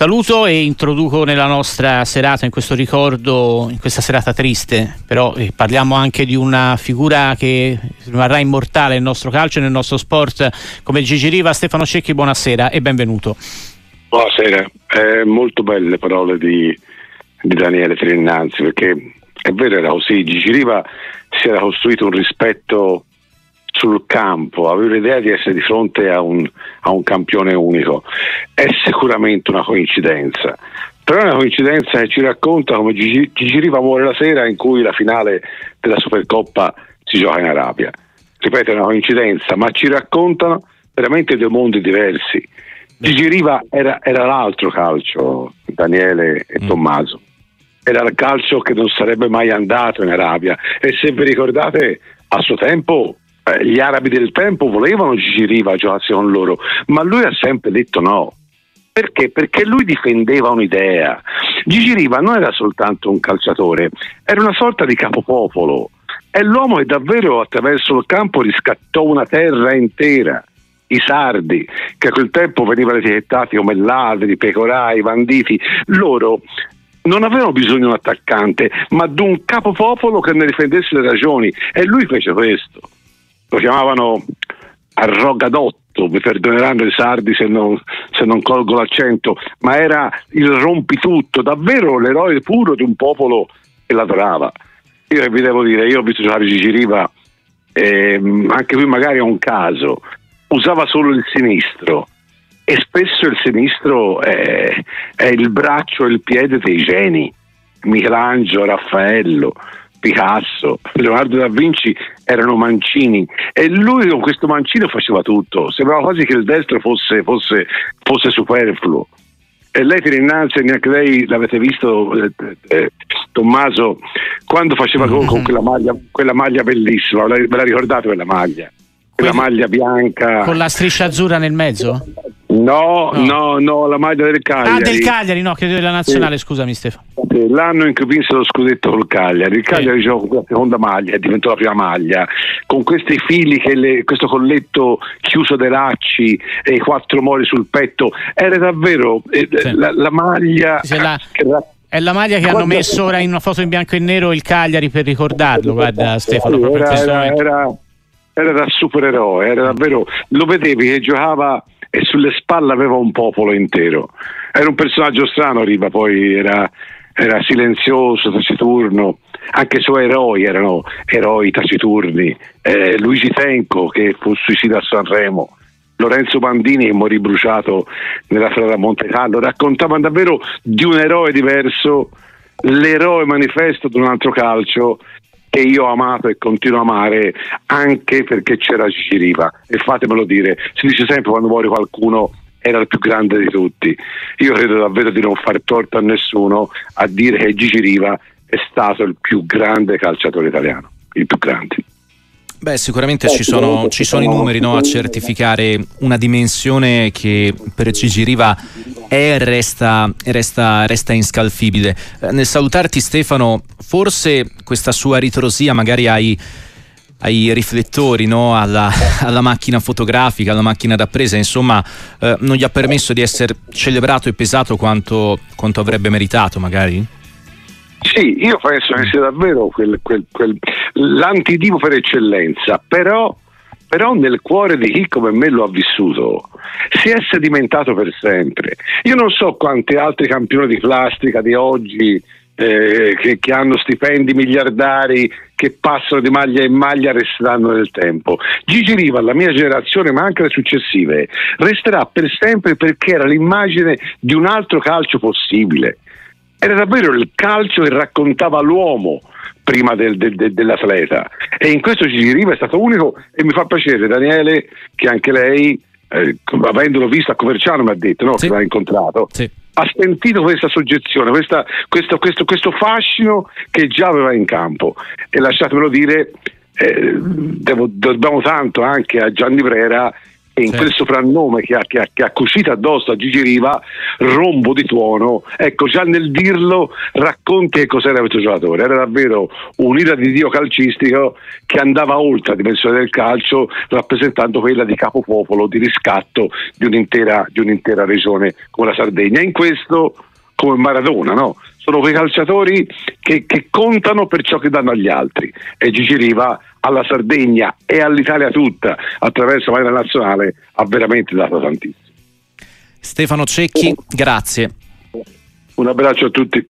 Saluto e introduco nella nostra serata, in questo ricordo, in questa serata triste, però eh, parliamo anche di una figura che rimarrà immortale nel nostro calcio e nel nostro sport come Gigi Riva. Stefano Cecchi, buonasera e benvenuto. Buonasera, eh, molto belle le parole di, di Daniele Trinnanzi perché è vero era così, Gigi Riva si era costruito un rispetto sul campo, avere l'idea di essere di fronte a un, a un campione unico. È sicuramente una coincidenza, però è una coincidenza che ci racconta come Gigi, Gigi Riva muore la sera in cui la finale della Supercoppa si gioca in Arabia. Ripeto, è una coincidenza, ma ci raccontano veramente due mondi diversi. Gigi Riva era, era l'altro calcio, Daniele e mm. Tommaso. Era il calcio che non sarebbe mai andato in Arabia. E se vi ricordate, a suo tempo eh, gli arabi del tempo volevano Gigi Riva giocasse con loro, ma lui ha sempre detto no. Perché? Perché lui difendeva un'idea. Gigi Riva non era soltanto un calciatore, era una sorta di capopopolo. È l'uomo che davvero attraverso il campo riscattò una terra intera. I sardi, che a quel tempo venivano etichettati come ladri, pecorai, banditi, loro non avevano bisogno di un attaccante, ma di un capopopolo che ne difendesse le ragioni. E lui fece questo lo chiamavano arrogadotto, mi perdoneranno i sardi se non, se non colgo l'accento, ma era il rompitutto, davvero l'eroe puro di un popolo che l'adorava. Io vi devo dire, io ho visto giocare Gigi ehm, anche qui magari è un caso, usava solo il sinistro e spesso il sinistro è, è il braccio e il piede dei geni, Michelangelo, Raffaello, Picasso, Leonardo da Vinci erano mancini e lui con questo mancino faceva tutto, sembrava quasi che il destro fosse, fosse, fosse superfluo. E lei tiene innanzi, neanche lei l'avete visto, eh, eh, Tommaso, quando faceva mm-hmm. con, quella, maglia, quella maglia bellissima, ve la ricordate quella maglia? Quella maglia bianca. Con la striscia azzurra nel mezzo? No, no, no, no, la maglia del Cagliari. Ah, del Cagliari, no, credo della nazionale, sì. scusami Stefano. L'anno in cui vinse lo scudetto col Cagliari, il Cagliari sì. giocò la seconda maglia, diventò la prima maglia, con questi fili, che le, questo colletto chiuso dei lacci e i quattro mori sul petto, era davvero eh, sì. la, la, maglia... La... È la maglia che hanno messo ora in una foto in bianco e nero il Cagliari per ricordarlo, guarda Stefano. Era, era, era, era da supereroe, era davvero, lo vedevi che giocava e sulle spalle aveva un popolo intero. Era un personaggio strano, Riva, poi era, era silenzioso, taciturno, anche i suoi eroi erano eroi taciturni. Eh, Luigi Tenco che fu suicida a Sanremo, Lorenzo Bandini che morì bruciato nella strada Monte Carlo, raccontavano davvero di un eroe diverso, l'eroe manifesto di un altro calcio che io ho amato e continuo a amare anche perché c'era Gigi Riva e fatemelo dire, si dice sempre quando muore qualcuno era il più grande di tutti. Io credo davvero di non fare torto a nessuno a dire che Gigi Riva è stato il più grande calciatore italiano, il più grande. Beh, sicuramente ci sono, ci sono i numeri no, a certificare una dimensione che per Gigi Riva è e resta, resta, resta inscalfibile. Eh, nel salutarti Stefano, forse questa sua ritrosia magari ai, ai riflettori, no? alla, alla, macchina fotografica, alla macchina da presa, insomma, eh, non gli ha permesso di essere celebrato e pesato quanto, quanto avrebbe meritato magari? Sì, io penso che sia davvero quel, quel, quel, l'antidivo per eccellenza, però, però, nel cuore di chi come me lo ha vissuto si è sedimentato per sempre. Io non so quanti altri campioni di plastica di oggi eh, che, che, hanno stipendi miliardari che passano di maglia in maglia resteranno nel tempo. Gigi Riva, la mia generazione, ma anche le successive, resterà per sempre perché era l'immagine di un altro calcio possibile era davvero il calcio che raccontava l'uomo prima del, del, del, dell'atleta e in questo Gigi Riva è stato unico e mi fa piacere Daniele che anche lei eh, avendolo visto a Coverciano mi ha detto no, sì. che l'ha incontrato sì. ha sentito questa soggezione questa, questo, questo, questo, fascino che già aveva in campo e lasciatemelo dire eh, devo, dobbiamo tanto anche a Gianni Brera in certo. questo frannome che ha, che, ha, che ha cucito addosso a Gigi Riva, rombo di tuono, ecco già nel dirlo racconti che cos'era questo giocatore, era davvero un'ira di Dio calcistico che andava oltre la dimensione del calcio rappresentando quella di capopopolo, di riscatto di un'intera, di un'intera regione come la Sardegna. In questo come Maradona, no? sono quei calciatori che, che, contano per ciò che danno agli altri e Gigi Riva alla Sardegna e all'Italia tutta attraverso la nazionale ha veramente dato tantissimo. Stefano Cecchi, grazie. Un abbraccio a tutti.